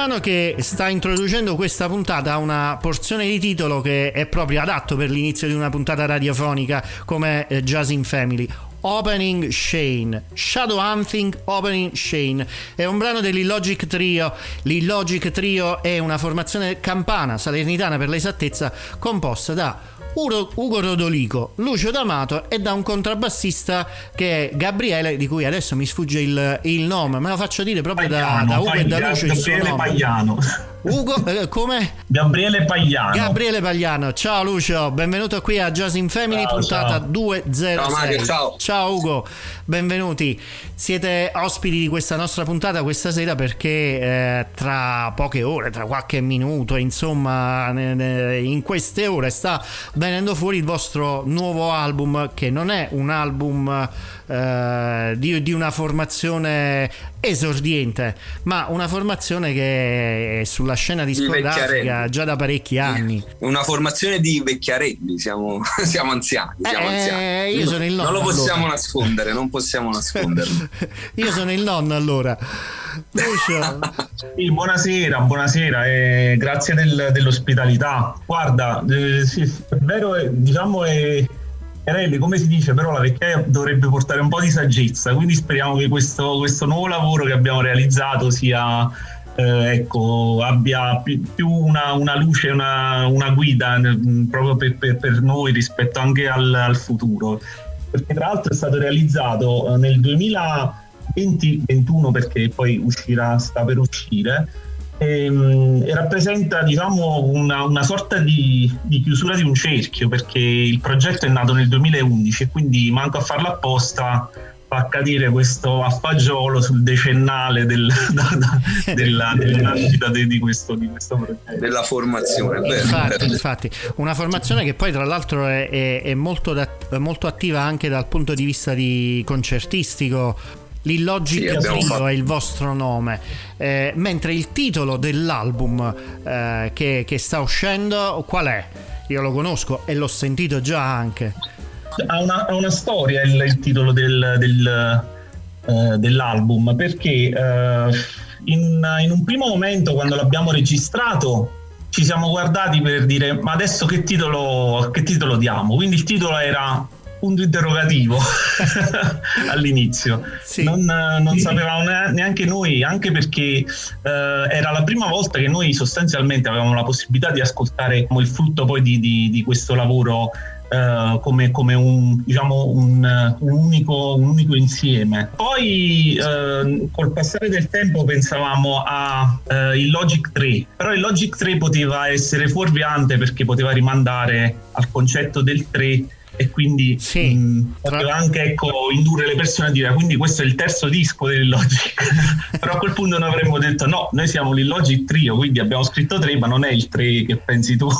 Brano che sta introducendo questa puntata ha una porzione di titolo che è proprio adatto per l'inizio di una puntata radiofonica come eh, Jazz in Family. Opening Shane. Shadow Hunting Opening Shane. È un brano dell'Illogic Trio. L'Illogic Trio è una formazione campana, salernitana per l'esattezza, composta da Ugo Rodolico, Lucio D'Amato e da un contrabbassista che è Gabriele, di cui adesso mi sfugge il, il nome, me lo faccio dire proprio Pagliano, da, da Ugo e da Lucio. Gabriele Pagliano. Ugo, eh, come? Gabriele Pagliano. Gabriele Pagliano, ciao Lucio, benvenuto qui a Jazz in Family, ciao, puntata ciao. 206. Ciao Mario, ciao. Ciao Ugo, benvenuti. Siete ospiti di questa nostra puntata questa sera perché eh, tra poche ore, tra qualche minuto, insomma, in queste ore sta venendo fuori il vostro nuovo album che non è un album eh, di, di, una formazione esordiente, ma una formazione che è sulla scena discografica già da parecchi anni. Una formazione di vecchiarelli, siamo, siamo anziani. Siamo eh, anziani. Io sono il nonno. Non lo possiamo allora. nascondere, non possiamo nasconderlo. io sono il nonno allora. sì, buonasera, buonasera e grazie del, dell'ospitalità. Guarda, eh, sì, è vero, diciamo è Carelli, come si dice, però la vecchiaia dovrebbe portare un po' di saggezza, quindi speriamo che questo, questo nuovo lavoro che abbiamo realizzato sia, eh, ecco, abbia più, più una, una, luce, una, una guida eh, proprio per, per, per, noi rispetto anche al, al, futuro. Perché tra l'altro è stato realizzato eh, nel 2020-21 perché poi uscirà, sta per uscire ehm, e rappresenta diciamo, una, una sorta di, di, chiusura di un cerchio perché il progetto è nato nel 2011 e quindi manco a farlo apposta fa cadere questo affagiolo sul decennale del, da, da, della, della di, di, questo, di questo progetto. Della formazione. Beh, infatti, infatti, una formazione che poi tra l'altro è, è, è molto, da, molto attiva anche dal punto di vista di concertistico L'Illogic sì, Trio fatto... è il vostro nome, eh, mentre il titolo dell'album eh, che, che, sta uscendo qual è? Io lo conosco e l'ho sentito già anche. Ha una, ha una storia il, il, titolo del, del, uh, dell'album perché uh, in, in un primo momento quando l'abbiamo registrato ci siamo guardati per dire ma adesso che titolo, che titolo diamo? Quindi il titolo era punto interrogativo all'inizio. Sì. Non, non, sapevamo neanche noi, anche perché eh, era la prima volta che noi sostanzialmente avevamo la possibilità di ascoltare il frutto poi di, di, di questo lavoro Uh, come, come un, diciamo un, un, unico, un, unico, insieme. Poi uh, col passare del tempo pensavamo a uh, il Logic 3, però il Logic 3 poteva essere fuorviante perché poteva rimandare al concetto del 3 e quindi sì, mh, poteva anche ecco, indurre le persone a dire ah, quindi questo è il terzo disco dell'Illogic però a quel punto noi avremmo detto no noi siamo l'Illogic Trio quindi abbiamo scritto tre ma non è il tre che pensi tu.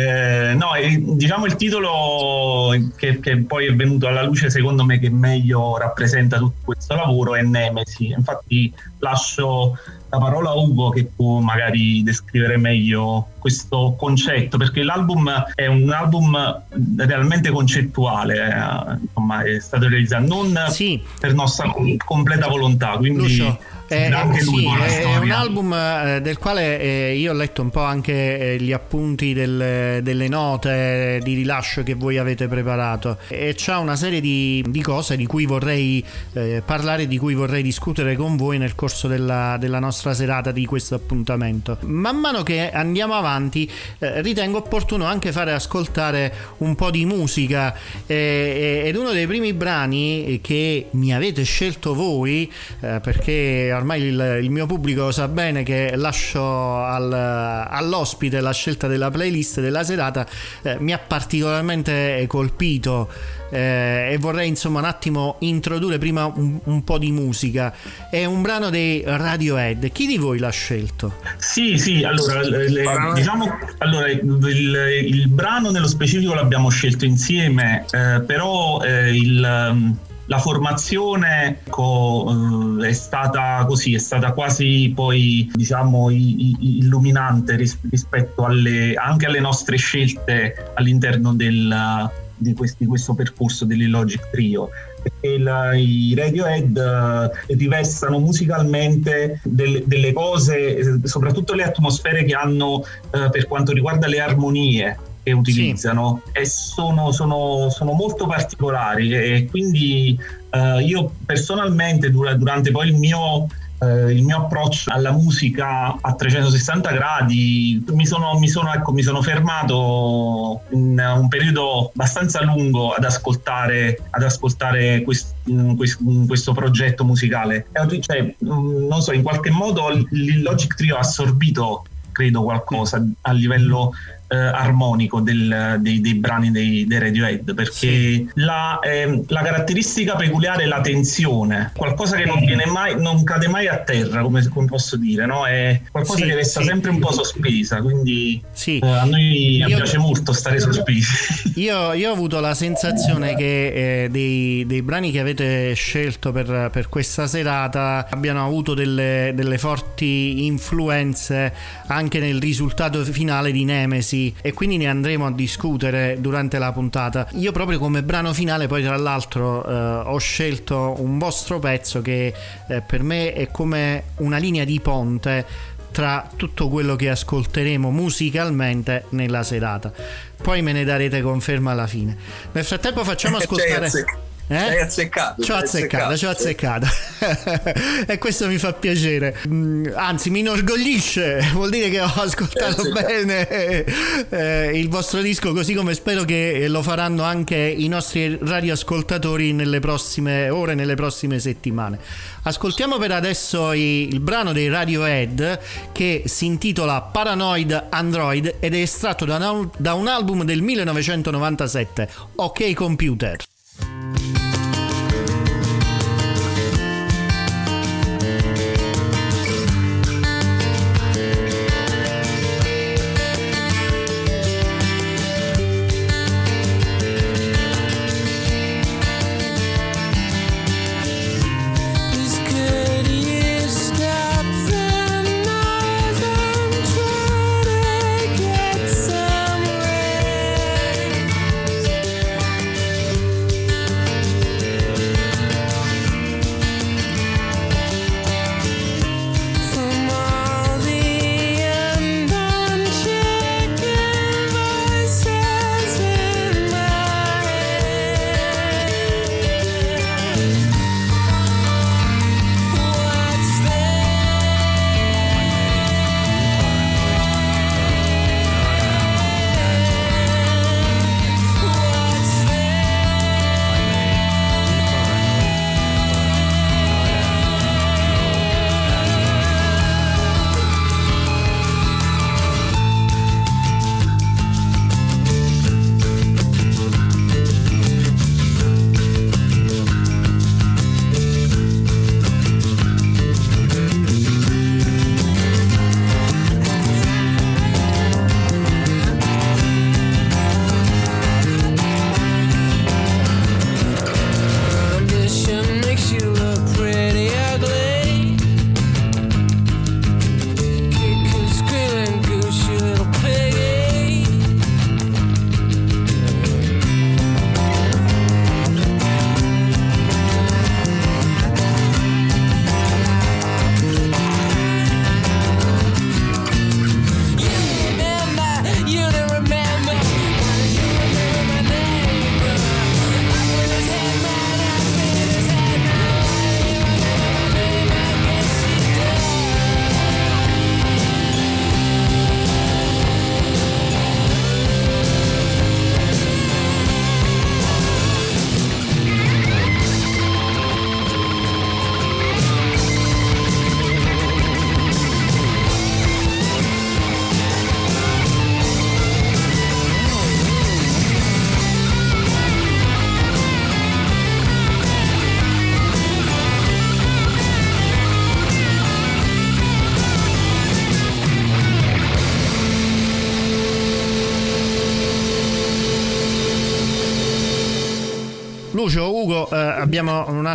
Eh, no e, diciamo il titolo che, che, poi è venuto alla luce secondo me che meglio rappresenta tutto questo lavoro è Nemesi. Infatti lascio la parola a Ugo che può magari descrivere meglio questo concetto perché l'album è un album realmente concettuale eh, insomma è stato realizzato non sì. per nostra completa volontà quindi Lucio eh, eh sì, è un album eh, del quale eh, io ho letto un po' anche eh, gli appunti del, delle note di rilascio che voi avete preparato. E c'ha una serie di, di cose di cui vorrei parlare, di cui vorrei discutere con voi nel corso della, della, nostra serata di questo appuntamento. Man mano che andiamo avanti ritengo opportuno anche fare ascoltare un po' di musica. Ed uno dei primi brani che mi avete scelto voi perché ormai il, il, mio pubblico sa bene che lascio al, all'ospite la scelta della playlist della serata, eh, mi ha particolarmente colpito eh, e vorrei insomma un attimo introdurre prima un, un, po' di musica. È un brano dei Radiohead. Chi di voi l'ha scelto? Sì, sì, allora, le, diciamo, allora il, il, brano nello specifico l'abbiamo scelto insieme, eh, però eh, il la formazione ecco, eh, è stata così, è stata quasi poi diciamo illuminante rispetto alle, anche alle nostre scelte all'interno del, di, questi, questo percorso dell'Illogic Trio. Perché la, i Radiohead uh, musicalmente delle, delle, cose, soprattutto le atmosfere che hanno uh, per quanto riguarda le armonie che utilizzano sì. e sono, sono, sono, molto particolari e quindi uh, io personalmente durante poi il mio eh, il mio approccio alla musica a 360 gradi mi sono, mi sono, ecco, mi sono fermato in un periodo abbastanza lungo ad ascoltare, ad ascoltare quest, questo progetto musicale. Cioè, non so, in qualche modo il Logic Trio ha assorbito credo qualcosa a livello eh, armonico del, dei, dei, brani dei, dei Radiohead perché sì. la, eh, la, caratteristica peculiare è la tensione qualcosa che non, viene mai, non cade mai a terra come, come posso dire no? è qualcosa sì, che resta sì. sempre un po' sospesa quindi eh, a noi io, piace molto stare sospesi io, io, ho avuto la sensazione che eh, dei, dei, brani che avete scelto per, per questa serata abbiano avuto delle, delle forti influenze anche nel risultato finale di Nemesi e quindi ne andremo a discutere durante la puntata. Io proprio come brano finale poi tra l'altro eh, ho scelto un vostro pezzo che eh, per me è come una linea di ponte tra tutto quello che ascolteremo musicalmente nella serata. Poi me ne darete conferma alla fine. Nel frattempo facciamo ascoltare... Eh? Azzeccato. Ci ho azzeccato, ci ho azzeccato. e questo mi fa piacere. Mm, anzi, mi inorgoglisce. Vuol dire che ho ascoltato bene eh, il vostro disco, così come spero che lo faranno anche i nostri radioascoltatori nelle prossime ore, nelle prossime settimane. Ascoltiamo per adesso il brano dei Radiohead che si intitola Paranoid Android ed è estratto da un album del 1997, OK Computer.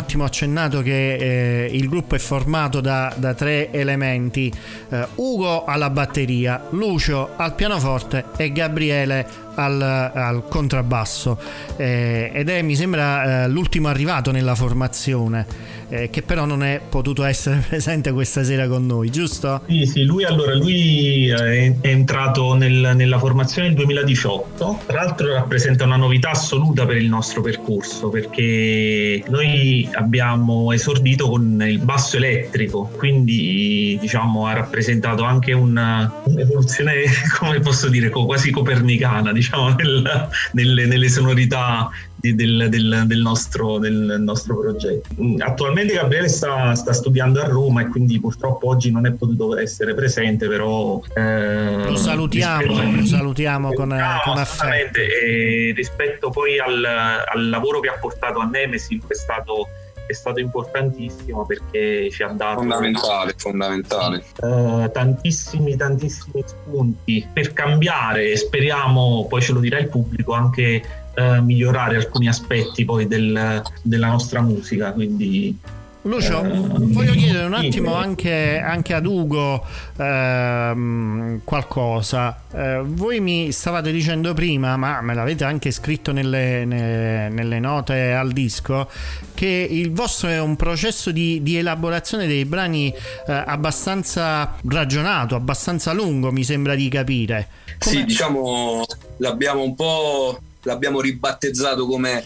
Attimo accennato che eh, il gruppo è formato da, da tre elementi. Eh, Ugo alla batteria, Lucio al pianoforte e Gabriele al, al contrabbasso. Eh, ed è mi sembra eh, l'ultimo arrivato nella formazione eh, che però non è potuto essere presente questa sera con noi, giusto? Sì, sì, lui allora lui è, è entrato nel, nella formazione nel 2018, tra l'altro rappresenta una novità assoluta per il nostro percorso perché noi abbiamo esordito con il basso elettrico, quindi diciamo ha rappresentato anche una, un'evoluzione, come posso dire, quasi copernicana, diciamo, nel, nelle, nelle sonorità del, del, del, nostro, del, nostro, progetto. Mm, attualmente Gabriele sta, sta, studiando a Roma e quindi purtroppo oggi non è potuto essere presente, però... Eh, lo salutiamo, lo salutiamo con, no, con affetto. E rispetto poi al, al, lavoro che ha portato a Nemesis è stato è stato importantissimo perché ci ha dato fondamentale, fondamentale. Uh, tantissimi tantissimi spunti per cambiare e speriamo poi ce lo dirà il pubblico anche eh, migliorare alcuni aspetti poi del, della nostra musica. Quindi Lucio, voglio chiedere un attimo anche, anche ad Ugo ehm, qualcosa. Eh, voi mi stavate dicendo prima, ma me l'avete anche scritto nelle, ne, nelle, note al disco, che il vostro è un processo di, di elaborazione dei brani eh, abbastanza ragionato, abbastanza lungo, mi sembra di capire. Com'è? Sì, diciamo, l'abbiamo un po' l'abbiamo ribattezzato come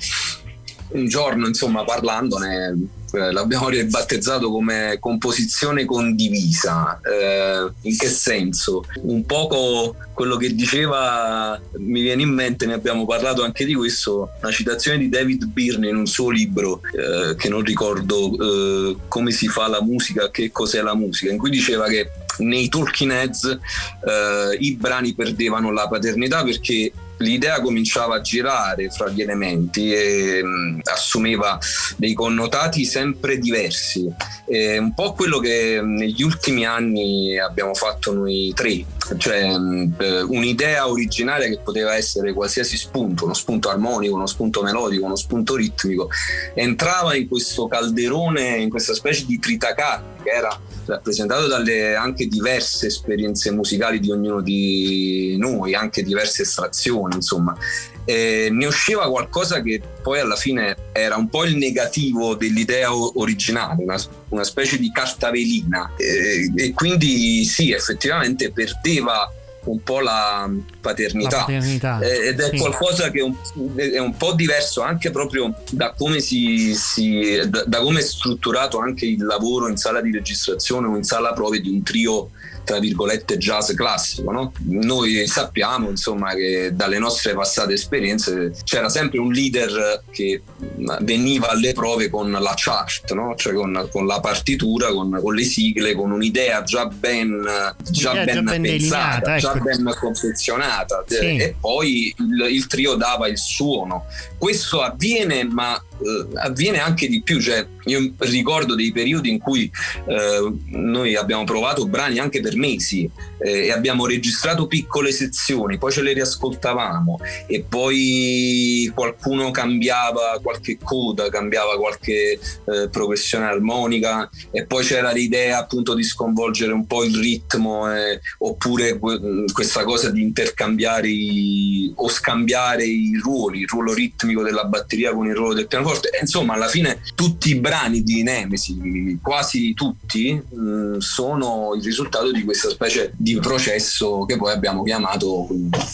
un giorno, insomma, parlandone, eh, l'abbiamo ribattezzato come composizione condivisa. Eh, in che senso? Un poco quello che diceva mi viene in mente, ne abbiamo parlato anche di questo, una citazione di David Byrne in un suo libro, eh, che non ricordo eh, come si fa la musica, che cos'è la musica, in cui diceva che nei Talking Heads eh, i brani perdevano la paternità perché l'idea cominciava a girare fra gli elementi e mh, mm, assumeva dei connotati sempre diversi. È un po' quello che negli ultimi anni abbiamo fatto noi tre, cioè mh, mm, un'idea originaria che poteva essere qualsiasi spunto, uno spunto armonico, uno spunto melodico, uno spunto ritmico, entrava in questo calderone, in questa specie di tritacarne che era rappresentato dalle anche diverse esperienze musicali di ognuno di noi, anche diverse estrazioni, insomma. E ne usciva qualcosa che poi alla fine era un po' il negativo dell'idea originale, una, una specie di carta velina. E, e quindi sì, effettivamente perdeva un po' la paternità, la paternità eh, ed è sì. qualcosa che è un, è un, po' diverso anche proprio da come, si, si da, da come è strutturato anche il lavoro in sala di registrazione o in sala prove di un trio tra virgolette jazz classico. No? Noi sappiamo insomma che dalle nostre passate esperienze c'era sempre un leader che veniva alle prove con la chart, no? cioè con, con, la partitura, con, con, le sigle, con un'idea già ben, già ben, già ben pensata, ecco. già ben confezionata sì. e poi il, il trio dava il suono. Questo avviene ma avviene anche di più, cioè io ricordo dei periodi in cui eh, noi abbiamo provato brani anche per mesi eh, e abbiamo registrato piccole sezioni, poi ce le riascoltavamo e poi qualcuno cambiava qualche coda, cambiava qualche eh, progressione armonica e poi c'era l'idea appunto di sconvolgere un po' il ritmo eh, oppure questa cosa di intercambiare i, o scambiare i ruoli, il ruolo ritmico della batteria con il ruolo del pianoforte. Insomma, alla fine tutti i brani di Nemesi, quasi tutti, mh, sono il risultato di questa specie di processo che poi abbiamo chiamato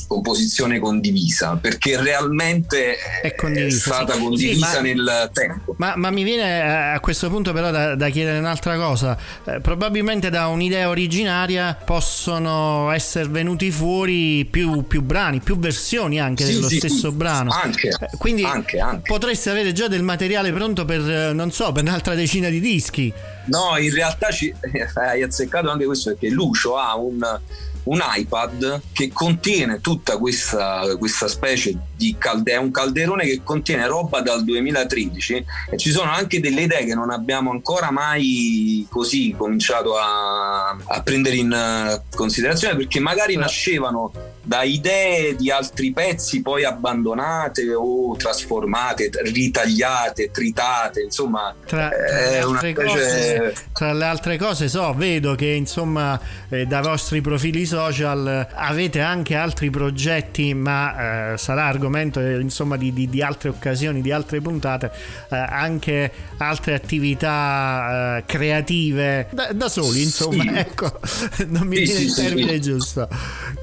composizione condivisa, perché realmente è, condivisa, è stata sì. condivisa sì, ma, nel tempo. Ma, ma, mi viene eh, a questo punto però da, da chiedere un'altra cosa. Eh, probabilmente da un'idea originaria possono essere venuti fuori più, più brani, più versioni anche sì, dello stesso brano. Anche, eh, quindi anche, anche. potreste avere già del materiale pronto per, non so, per un'altra decina di dischi. No, in realtà ci, hai azzeccato anche questo perché Lucio ha un, un iPad che contiene tutta questa, questa specie di calderone, è un calderone che contiene roba dal 2013 e ci sono anche delle idee che non abbiamo ancora mai così cominciato a, a prendere in considerazione perché magari nascevano da idee di altri pezzi poi abbandonate o trasformate, ritagliate, tritate, insomma, tra, tra, le, specie... cose, tra le altre cose so, vedo che insomma eh, dai vostri profili social avete anche altri progetti, ma eh, sarà argomento eh, insomma di, di, di, altre occasioni, di altre puntate, eh, anche altre attività eh, creative da, da, soli, insomma, sì. ecco, non mi viene sì, il termine sì, giusto.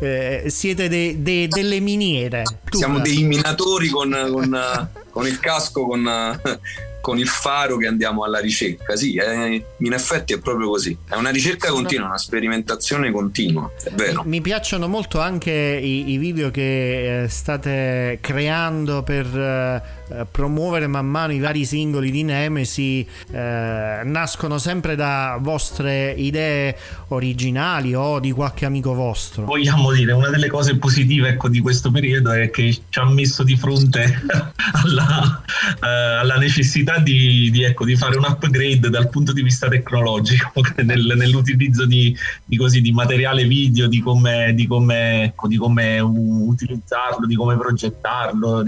Eh, siete de, de, delle miniere. Siamo dei minatori con, con, con il casco, con, con il faro che andiamo alla ricerca. Sì, eh, in effetti è proprio così. È una ricerca continua, una sperimentazione continua, è vero. Mi piacciono molto anche i, i video che eh, state creando per eh, promuovere man mano i vari singoli di Nemesi. Eh, nascono sempre da vostre idee originali o di qualche amico vostro. Vogliamo dire, una delle cose positive ecco, di questo periodo è che ci ha messo di fronte alla, eh, alla necessità di, di, ecco, di, fare un upgrade dal punto di vista tecnologico nel, nell'utilizzo di, così, di, materiale video, di come, come, ecco, come utilizzarlo, di come progettarlo.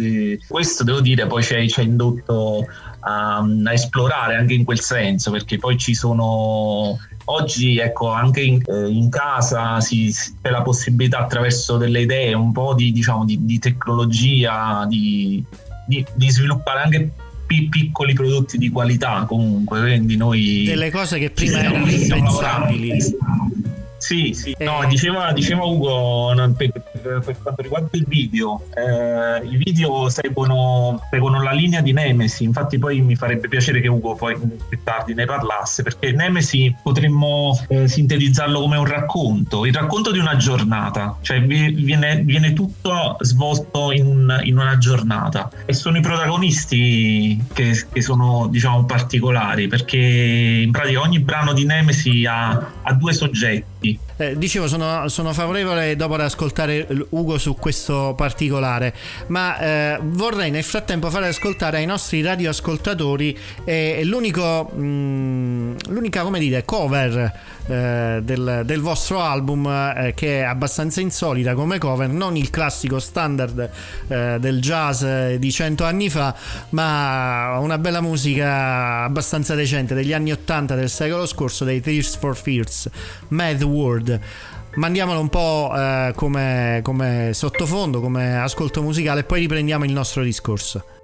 Questo devo dire poi ci ha indotto a, a esplorare anche in quel senso perché poi ci sono oggi ecco anche in, eh, in casa si, c'è la possibilità attraverso delle idee un po' di, diciamo, di, di tecnologia di, di, di, sviluppare anche piccoli prodotti di qualità comunque quindi noi delle cose che prima erano impensabili sì, sì. No, eh. diceva, diceva Ugo per, per, quanto riguarda il video, eh, i video seguono, seguono, la linea di Nemesi, infatti poi mi farebbe piacere che Ugo poi più tardi ne parlasse, perché Nemesi potremmo eh, sintetizzarlo come un racconto, il racconto di una giornata, cioè viene, viene tutto svolto in, un, in, una giornata e sono i protagonisti che, che, sono diciamo particolari, perché in pratica ogni brano di Nemesi ha, ha due soggetti eh, dicevo, sono, sono, favorevole dopo ad ascoltare Ugo su questo particolare, ma eh, vorrei nel frattempo fare ascoltare ai nostri radioascoltatori eh, l'unico, mh, mm, l'unica, come dire, cover eh, del, del, vostro album eh, che è abbastanza insolita come cover, non il classico standard eh, del jazz di cento anni fa, ma una bella musica abbastanza decente degli anni 80 del secolo scorso dei Tears for Fears, Mad World mandiamolo un po' eh, come, come sottofondo, come ascolto musicale e poi riprendiamo il nostro discorso.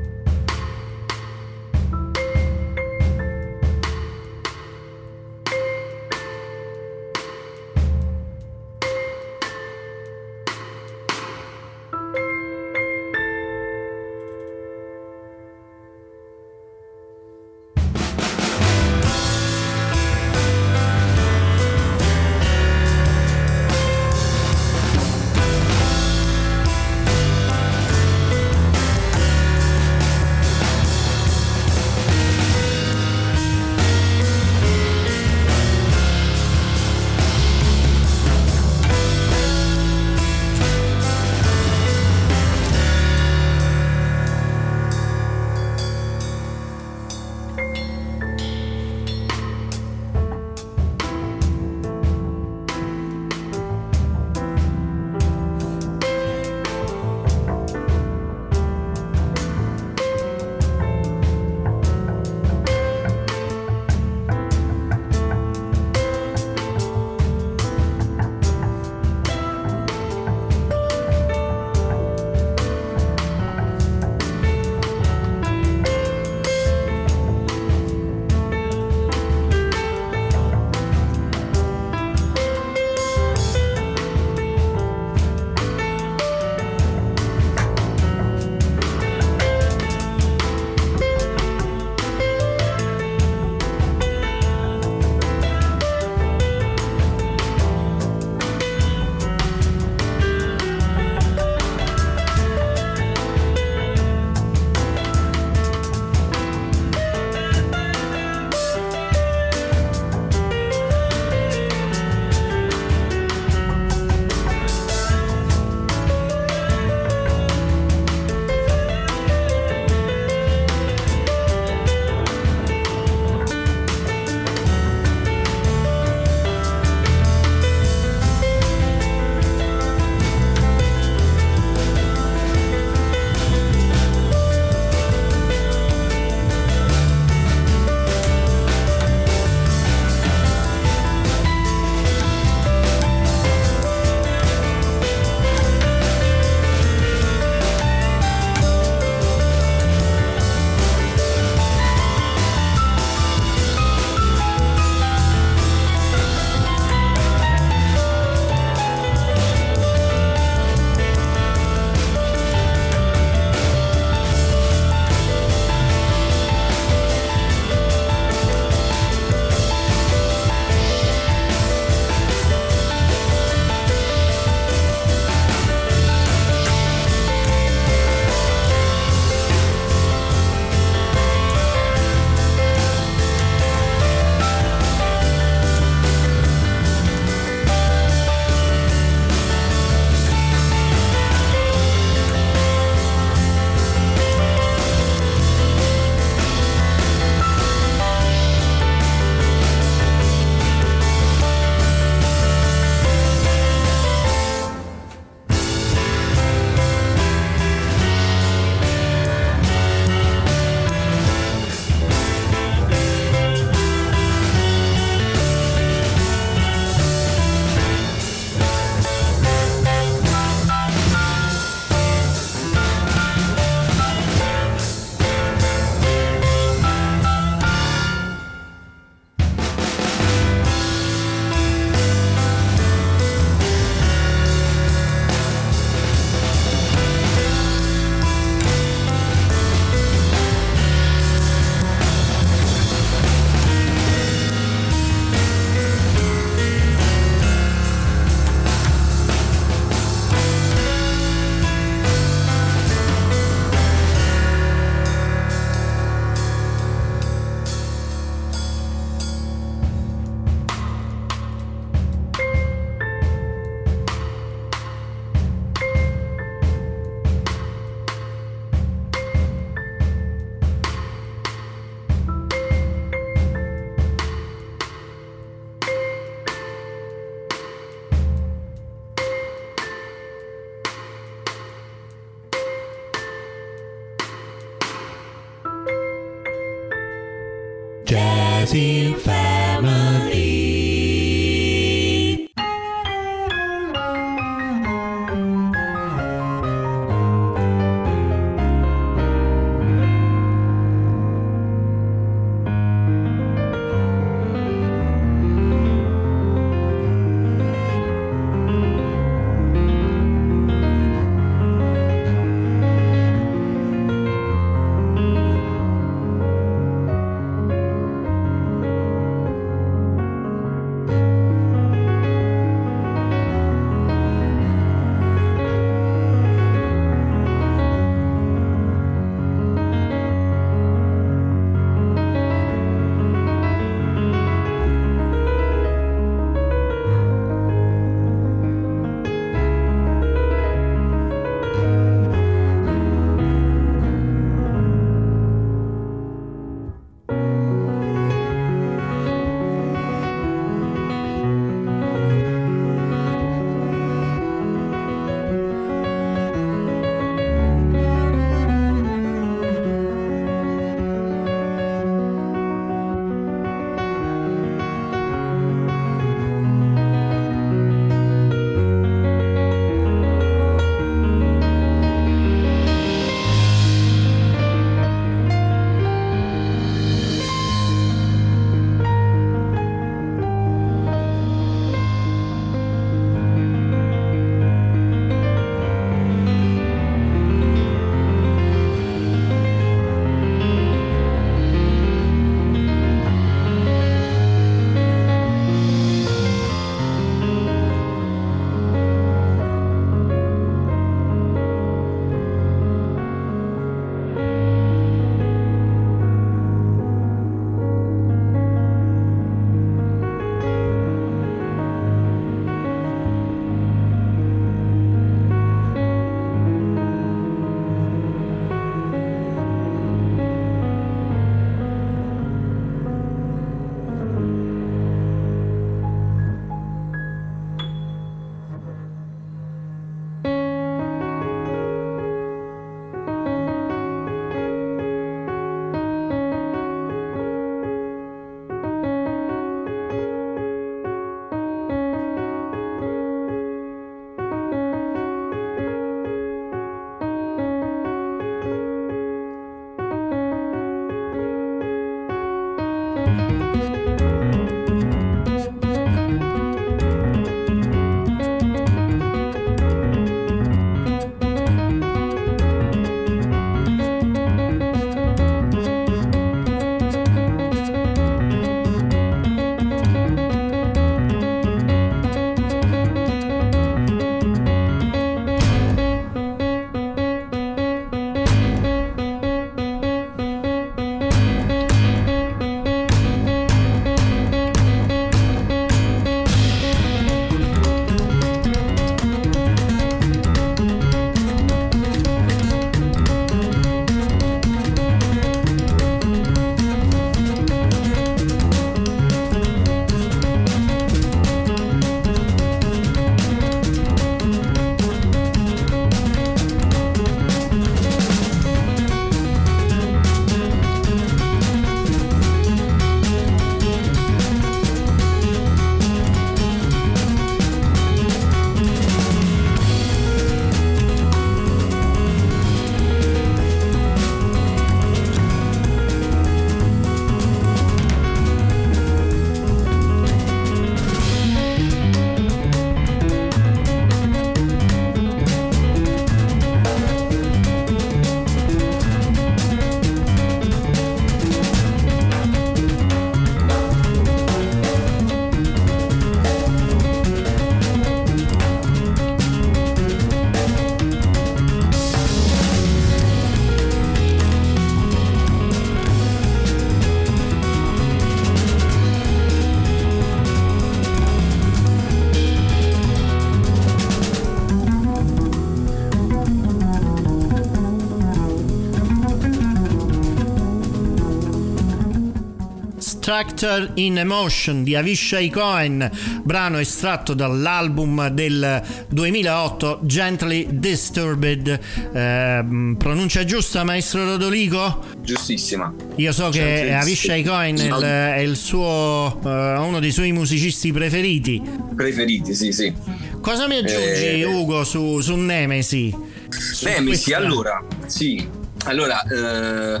Tractor in Emotion di Avishai Cohen, brano estratto dall'album del 2008 Gently Disturbed. Eh, pronuncia giusta, maestro Rodolico? Giustissima. Io so che Avishai Cohen è, il, è il suo, uh, uno dei suoi musicisti preferiti. Preferiti, sì, sì. Cosa mi aggiungi, eh... Ugo, su, su Nemesi? Su Nemesi, questa... allora, sì. Allora, eh,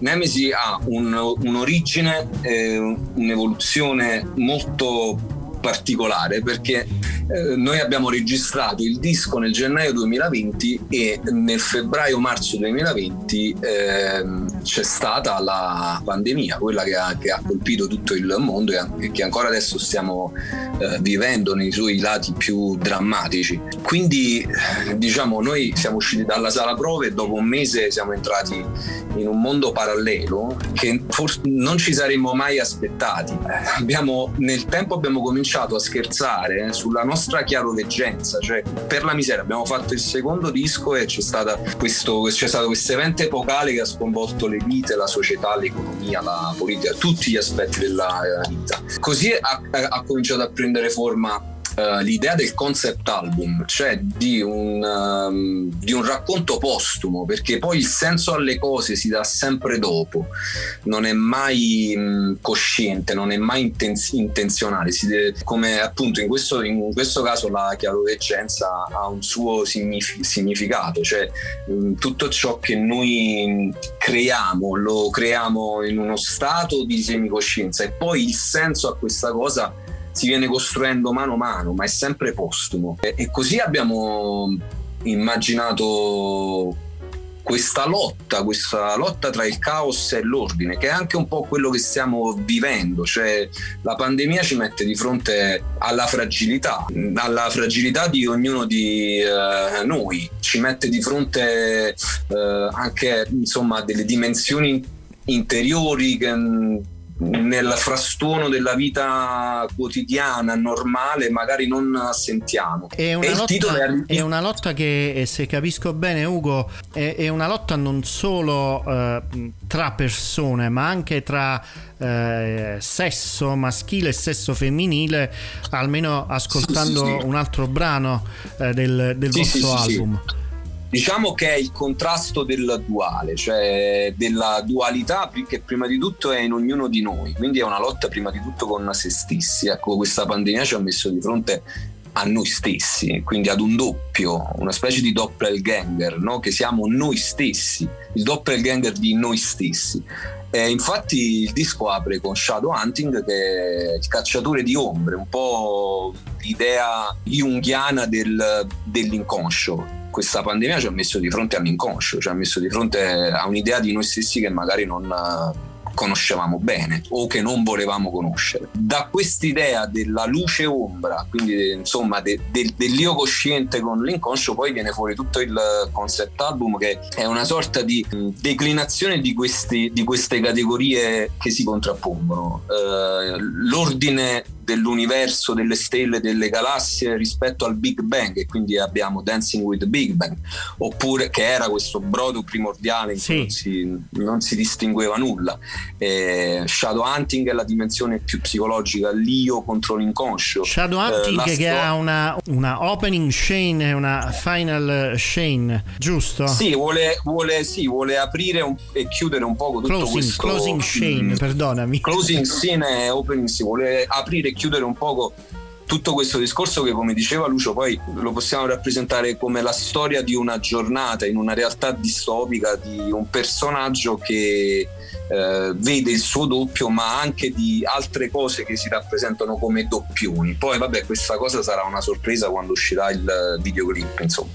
Nemesi ha un, un'origine, eh, un'evoluzione molto particolare perché eh, noi abbiamo registrato il disco nel gennaio 2020 e nel febbraio-marzo 2020 eh, c'è stata la pandemia, quella che ha, che ha, colpito tutto il mondo e che ancora adesso stiamo eh, vivendo nei suoi lati più drammatici. Quindi diciamo noi siamo usciti dalla sala prove e dopo un mese siamo entrati in un mondo parallelo che forse non ci saremmo mai aspettati. Abbiamo, nel tempo abbiamo cominciato a scherzare sulla nostra chiaroveggenza, cioè per la miseria abbiamo fatto il secondo disco e c'è, questo, c'è stato questo evento epocale che ha sconvolto le vite, la società, l'economia, la politica, tutti gli aspetti della vita. Così ha, ha cominciato a prendere forma uh, l'idea del concept album, cioè di un, um, di un, racconto postumo, perché poi il senso alle cose si dà sempre dopo, non è mai um, cosciente, non è mai intenz- intenzionale, deve, come appunto in questo, in questo, caso la chiaroveggenza ha un suo signif- significato, cioè um, tutto ciò che noi creiamo lo creiamo in uno stato di semicoscienza e poi il senso a questa cosa si viene costruendo mano a mano, ma è sempre postumo. E, e così abbiamo immaginato questa lotta, questa lotta tra il caos e l'ordine, che è anche un po' quello che stiamo vivendo, cioè la pandemia ci mette di fronte alla fragilità, alla fragilità di ognuno di eh, noi, ci mette di fronte eh, anche insomma delle dimensioni interiori che nel frastuono della vita quotidiana, normale, magari non sentiamo. È una, lotta, è... è una lotta, che, se capisco bene Ugo, è, è una lotta non solo eh, tra persone, ma anche tra eh, sesso maschile e sesso femminile, almeno ascoltando sì, sì, sì. un altro brano eh, del, del vostro album. Diciamo che è il contrasto del duale, cioè della dualità che prima di tutto è in ognuno di noi, quindi è una lotta prima di tutto con se stessi. Ecco, questa pandemia ci ha messo di fronte a noi stessi, quindi ad un doppio, una specie di doppelganger, no? che siamo noi stessi, il doppelganger di noi stessi. E infatti il disco apre con Shadow Hunting, che è il cacciatore di ombre, un po' l'idea junghiana del, dell'inconscio questa pandemia ci ha messo di fronte all'inconscio, ci ha messo di fronte a un'idea di noi stessi che magari non eh, conoscevamo bene o che non volevamo conoscere. Da quest'idea della luce ombra, quindi insomma de, de, dell'io cosciente con l'inconscio, poi viene fuori tutto il concept album che è una sorta di declinazione di, questi, di queste categorie che si contrappongono. Eh, l'ordine dell'universo, delle stelle, delle galassie rispetto al Big Bang e quindi abbiamo Dancing with the Big Bang, oppure che era questo brodo primordiale in sì. cui non si, non si, distingueva nulla. Eh, Shadow Hunting è la dimensione più psicologica, l'io contro l'inconscio. Shadow eh, Hunting eh, che ha una, una, opening chain e una final chain, giusto? Sì, vuole, vuole, sì, vuole aprire un, e chiudere un po' tutto closing, questo... Closing chain, mm, perdonami. Closing scene e opening, si vuole aprire chiudere un poco tutto questo discorso che come diceva Lucio poi lo possiamo rappresentare come la storia di una giornata in una realtà distopica di un personaggio che eh, vede il suo doppio ma anche di altre cose che si rappresentano come doppioni. Poi vabbè questa cosa sarà una sorpresa quando uscirà il videoclip insomma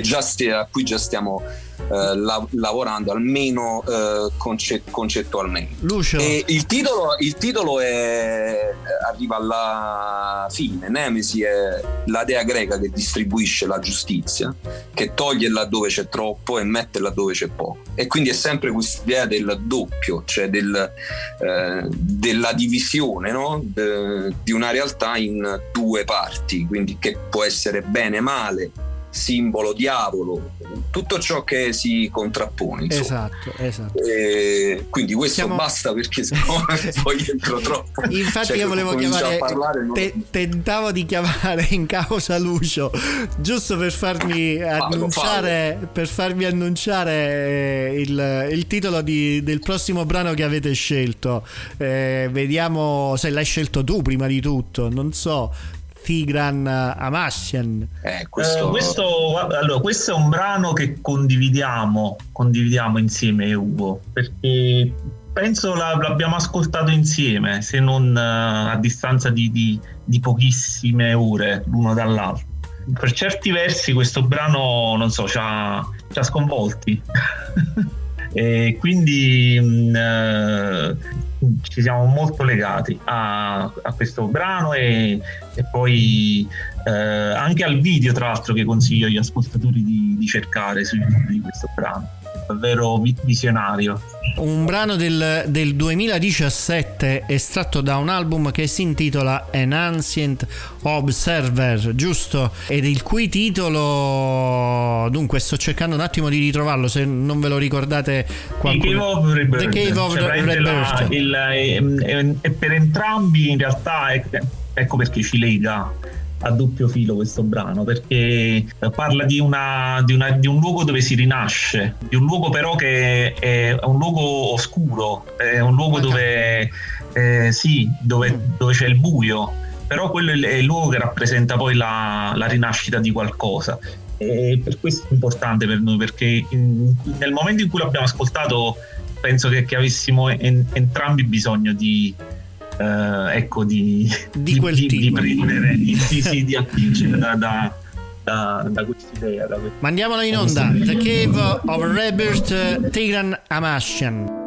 già stia, a cui già stiamo eh, la, lavorando almeno eh, concet- concettualmente. Lucio. E il titolo, il titolo è, arriva alla fine, Nemesi è la dea greca che distribuisce la giustizia, che toglie laddove c'è troppo e mette laddove c'è poco. E quindi è sempre questa idea del doppio, cioè del, eh, della divisione no? De, di una realtà in due parti, quindi che può essere bene e male, simbolo, diavolo, tutto ciò che si contrappone. Insomma. Esatto, esatto. E quindi questo Siamo... basta perché sennò poi entro troppo. Infatti Cioè, io volevo chiamare, parlare, non- te- tentavo di chiamare in causa Lucio, giusto per farmi annunciare, per farmi annunciare eh, il, il titolo di- del prossimo brano che avete scelto. Eh, vediamo se l'hai scelto tu prima di tutto, non so. Tigran Amassian. Eh, Eh, questo... questo, allora, questo è un brano che condividiamo, condividiamo insieme Ugo, perché penso la- l'abbiamo ascoltato insieme, se non eh, a distanza di, di- di pochissime ore l'uno dall'altro. Per certi versi questo brano, non so, ci ha, ci ha sconvolti. e quindi mh, eh, ci siamo molto legati a, a questo brano e, e poi eh, anche al video tra l'altro che consiglio agli ascoltatori di, di cercare su YouTube di questo brano davvero vi- visionario Un brano del, del 2017 estratto da un album che si intitola An Ancient Observer, giusto? Ed il cui titolo, dunque sto cercando un attimo di ritrovarlo se non ve lo ricordate The qualcuno. Cave of Rebirth, The Cave of Cioè, praticamente la- Rebirth. il- e- e- e per entrambi in realtà è- ecco perché ci lega a doppio filo questo brano perché parla di, una, di, una- di un luogo dove si rinasce di un luogo però che è un luogo oscuro è un luogo dove eh, sì dove, dove c'è il buio però quello è il- è il luogo che rappresenta poi la, la rinascita di qualcosa. E per questo è importante per noi perché in- nel momento in cui l'abbiamo ascoltato penso che, che avessimo en- entrambi bisogno di eh, ecco di, Di quel di, tipo. prendere di, sì, di attingere da, da, da, da quest'idea da que- Mandiamolo in onda. The Cave of Rebirth, Tigran Amassian.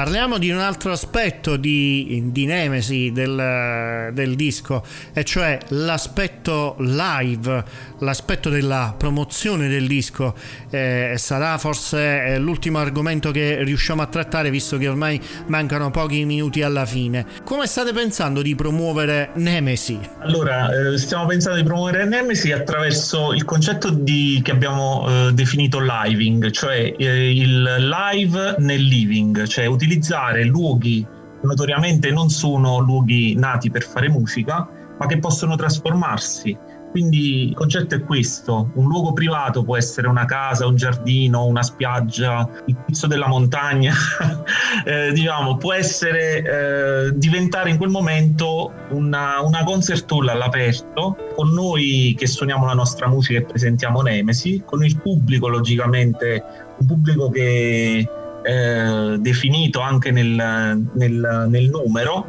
Parliamo di un altro aspetto di, di Nemesi del, del, disco, e cioè l'aspetto live, l'aspetto della promozione del disco. Eh, sarà forse eh, l'ultimo argomento che riusciamo a trattare, visto che ormai mancano pochi minuti alla fine. Come state pensando di promuovere Nemesi? Allora, eh, stiamo pensando di promuovere Nemesi attraverso il concetto di, che abbiamo eh, definito living, cioè eh, il live nel living, cioè utilizzare luoghi che notoriamente non sono luoghi nati per fare musica, ma che possono trasformarsi. Quindi il concetto è questo, un luogo privato può essere una casa, un giardino, una spiaggia, il pizzo della montagna, eh, diciamo, può essere eh, diventare in quel momento una, una concert hall all'aperto, con noi che suoniamo la nostra musica e presentiamo Nemesi, con il pubblico logicamente, un pubblico che eh, definito anche nel, nel, nel numero,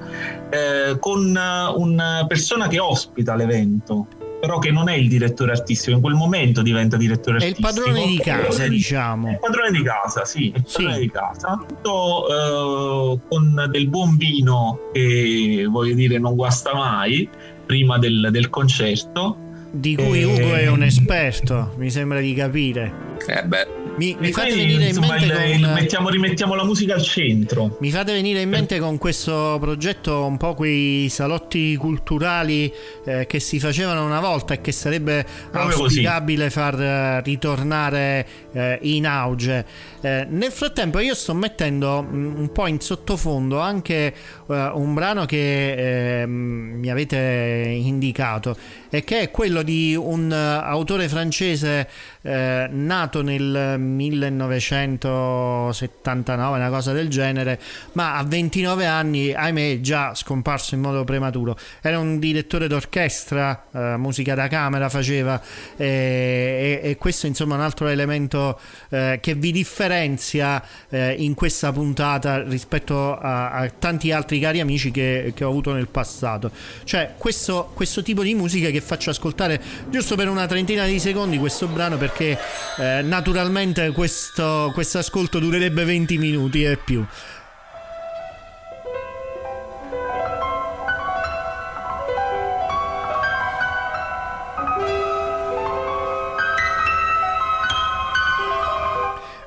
eh, con una persona che ospita l'evento però che non è il direttore artistico, in quel momento diventa direttore artistico. È il padrone di casa, diciamo. È il padrone di casa, sì, il padrone sì. di casa. Tutto eh, con del buon vino che voglio dire non guasta mai prima del, del concerto. Di cui e... Ugo è un esperto, mi sembra di capire. Eh beh, mi, mi fate venire insomma, in mente il, con... mettiamo, rimettiamo la musica al centro. Mi fate venire in mente con questo progetto un po' quei salotti culturali eh, che si facevano una volta e che sarebbe Proprio auspicabile così. far eh, ritornare eh, in auge. Eh, nel frattempo io sto mettendo mm, un po' in sottofondo anche uh, un brano che eh, mi avete indicato e che è quello di un uh, autore francese uh, nato nel 1979, una cosa del genere, ma a 29 anni, ahimè, già scomparso in modo prematuro. Era un direttore d'orchestra, musica da camera faceva e, e, e questo insomma è un altro elemento che vi differenzia differenzia eh, in questa puntata rispetto a, a, tanti altri cari amici che, che ho avuto nel passato. Cioè, questo, questo, tipo di musica che faccio ascoltare giusto per una trentina di secondi questo brano perché eh, naturalmente questo ascolto durerebbe 20 minuti e più.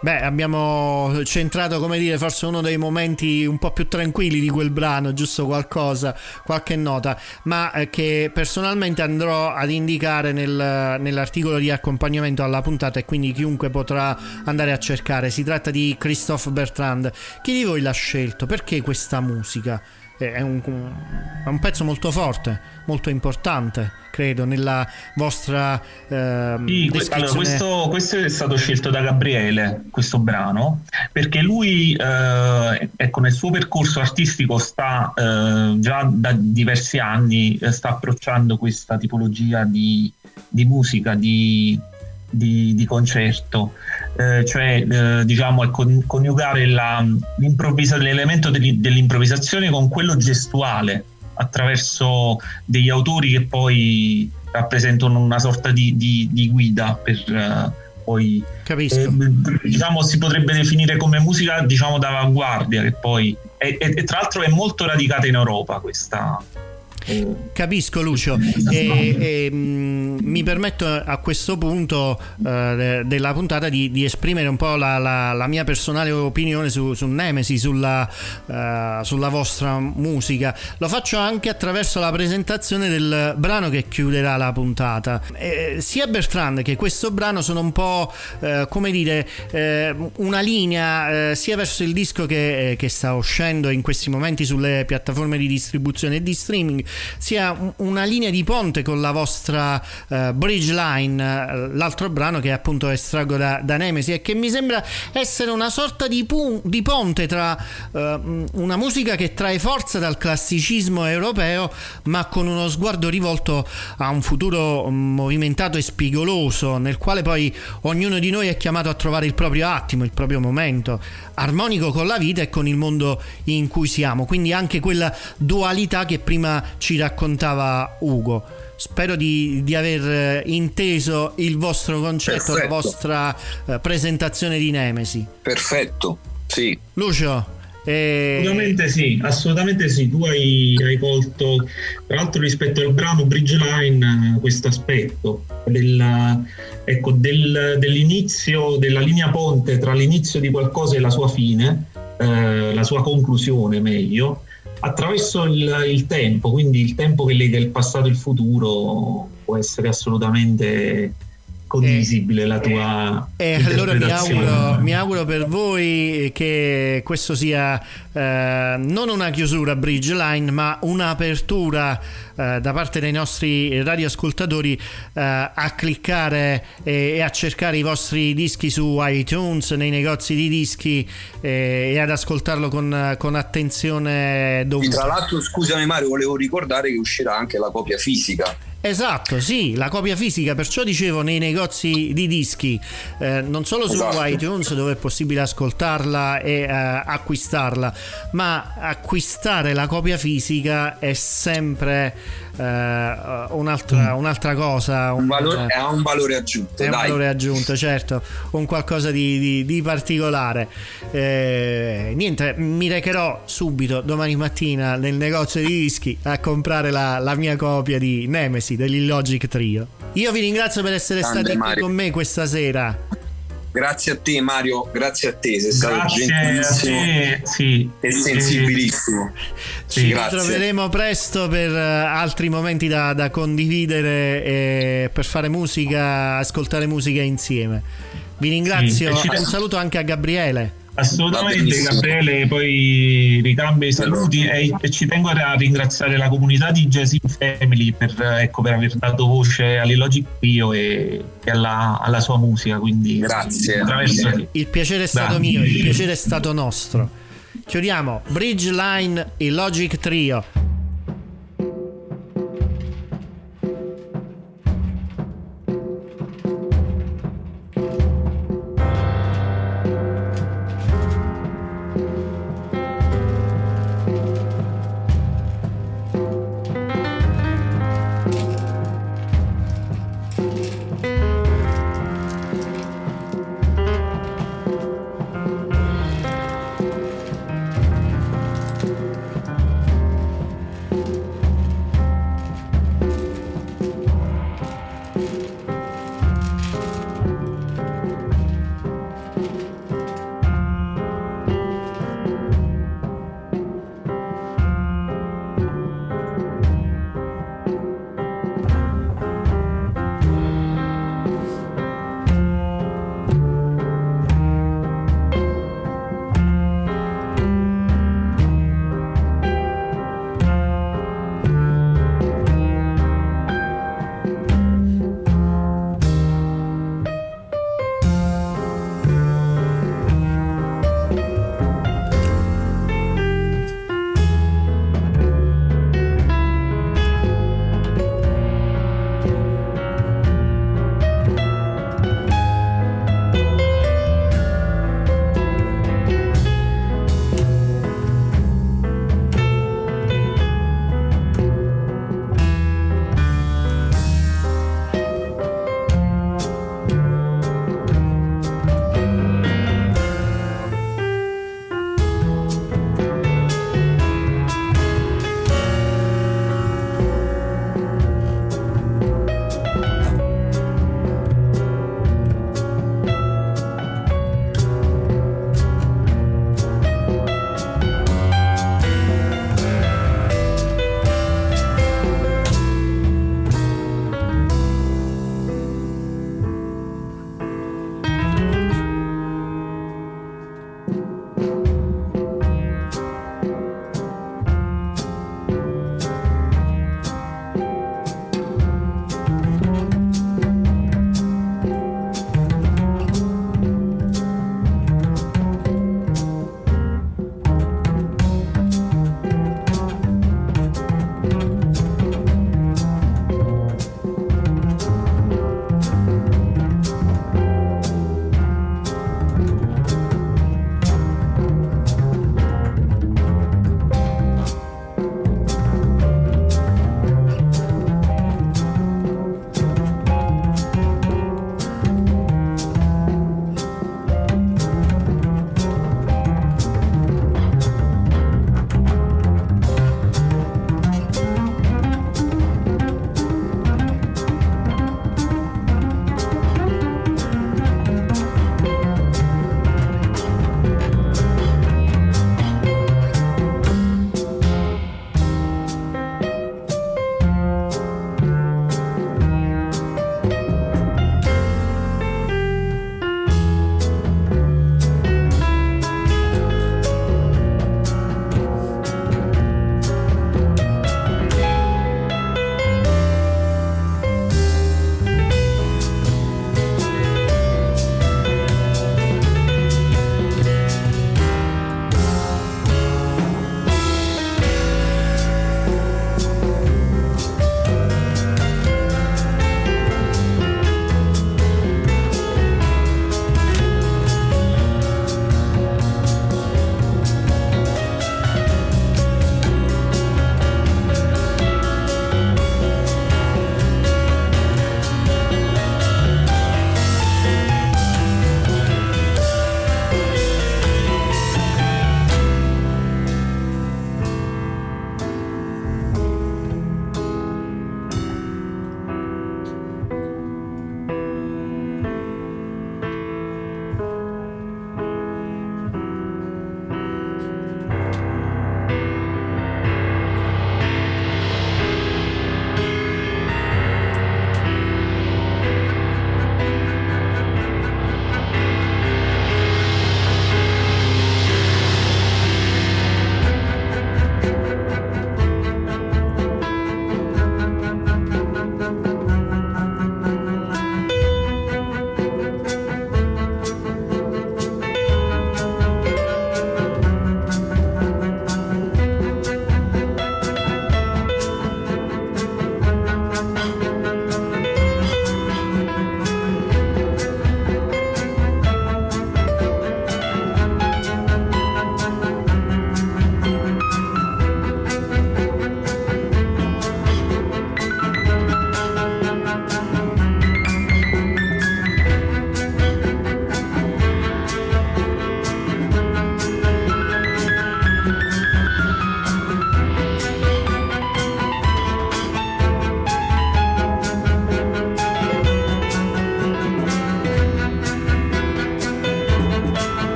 Beh, abbiamo centrato, come dire, forse uno dei momenti un po' più tranquilli di quel brano, giusto qualcosa, qualche nota, ma eh, che personalmente andrò ad indicare nel, nell'articolo di accompagnamento alla puntata e quindi chiunque potrà andare a cercare. Si tratta di Christophe Bertrand. Chi di voi l'ha scelto? Perché questa musica? È un, è un pezzo molto forte, molto importante credo, nella vostra eh, sì, descrizione. Allora, questo, questo, è stato scelto da Gabriele, questo brano, perché lui, eh, ecco, nel suo percorso artistico sta eh, già da diversi anni, eh, sta approcciando questa tipologia di, di musica, di, di, di concerto. Eh, cioè eh, diciamo è con, coniugare la, l'elemento dell'improvvisazione con quello gestuale attraverso degli autori che poi rappresentano una sorta di, di, di guida per uh, poi eh, diciamo si potrebbe definire come musica diciamo d'avanguardia che poi e, e, tra l'altro è molto radicata in Europa questa, Capisco Lucio e, e mm, mi permetto a questo punto uh, della puntata di, di, esprimere un po' la, la, la mia personale opinione su, su Nemesi, sulla, uh, sulla, vostra musica. Lo faccio anche attraverso la presentazione del brano che chiuderà la puntata. Eh, sia Bertrand che questo brano sono un po' uh, come dire una linea sia verso il disco che, che sta uscendo in questi momenti sulle piattaforme di distribuzione e di streaming sia una linea di ponte con la vostra uh, Bridge Line, l'altro brano che appunto estraggo da, da Nemesi e che mi sembra essere una sorta di, pu- di ponte tra uh, una musica che trae forza dal classicismo europeo ma con uno sguardo rivolto a un futuro movimentato e spigoloso nel quale poi ognuno di noi è chiamato a trovare il proprio attimo, il proprio momento, armonico con la vita e con il mondo in cui siamo. Quindi anche quella dualità che prima ci raccontava Ugo. Spero di, di aver eh, inteso il vostro concetto, Perfetto. la vostra uh, presentazione di Nemesi. Perfetto, sì. Lucio, E... Assolutamente sì, assolutamente sì. Tu hai, hai, colto, tra l'altro rispetto al brano Bridge Line, questo aspetto ecco, del, dell'inizio, della linea ponte tra l'inizio di qualcosa e la sua fine, eh, la sua conclusione meglio, attraverso il, il, tempo, quindi il tempo che lega il passato e il futuro può essere assolutamente condivisibile la tua e allora mi auguro, mi auguro, per voi che questo sia eh, non una chiusura bridge line ma un'apertura eh, da parte dei nostri radioascoltatori eh, a cliccare e, e, a cercare i vostri dischi su iTunes nei negozi di dischi e ad ascoltarlo con, con attenzione dovuta. Tra l'altro scusami Mario volevo ricordare che uscirà anche la copia fisica Esatto, sì, la copia fisica, perciò dicevo nei negozi di dischi, eh, non solo su esatto. iTunes dove è possibile ascoltarla e eh, acquistarla, ma acquistare la copia fisica è sempre eh, un'altra, mm. un'altra, cosa. Un valore, eh, ha un valore aggiunto. È dai. un valore aggiunto, certo, un qualcosa di, di, di particolare. Eh, niente, mi recherò subito domani mattina nel negozio di dischi a comprare la, la mia copia di Nemesis dell'Illogic Trio. Io vi ringrazio per essere Grande stati Mario. qui con me questa sera. Grazie a te Mario, grazie a te, sei stato grazie gentilissimo te, sì, e sensibilissimo. Ci sì, ritroveremo presto per eh, altri momenti da, da condividere e per fare musica, ascoltare musica insieme. Vi ringrazio, sì, un saluto anche a Gabriele. Assolutamente Gabriele, poi ricambio i saluti e, e, ci tengo a ringraziare la comunità di Jazzy Family per, ecco, per aver dato voce all'Illogic Pio e, e alla, alla, sua musica. Quindi grazie. Il piacere è stato Grazie. mio, il piacere è stato nostro. Chiudiamo Bridge Line Illogic Trio.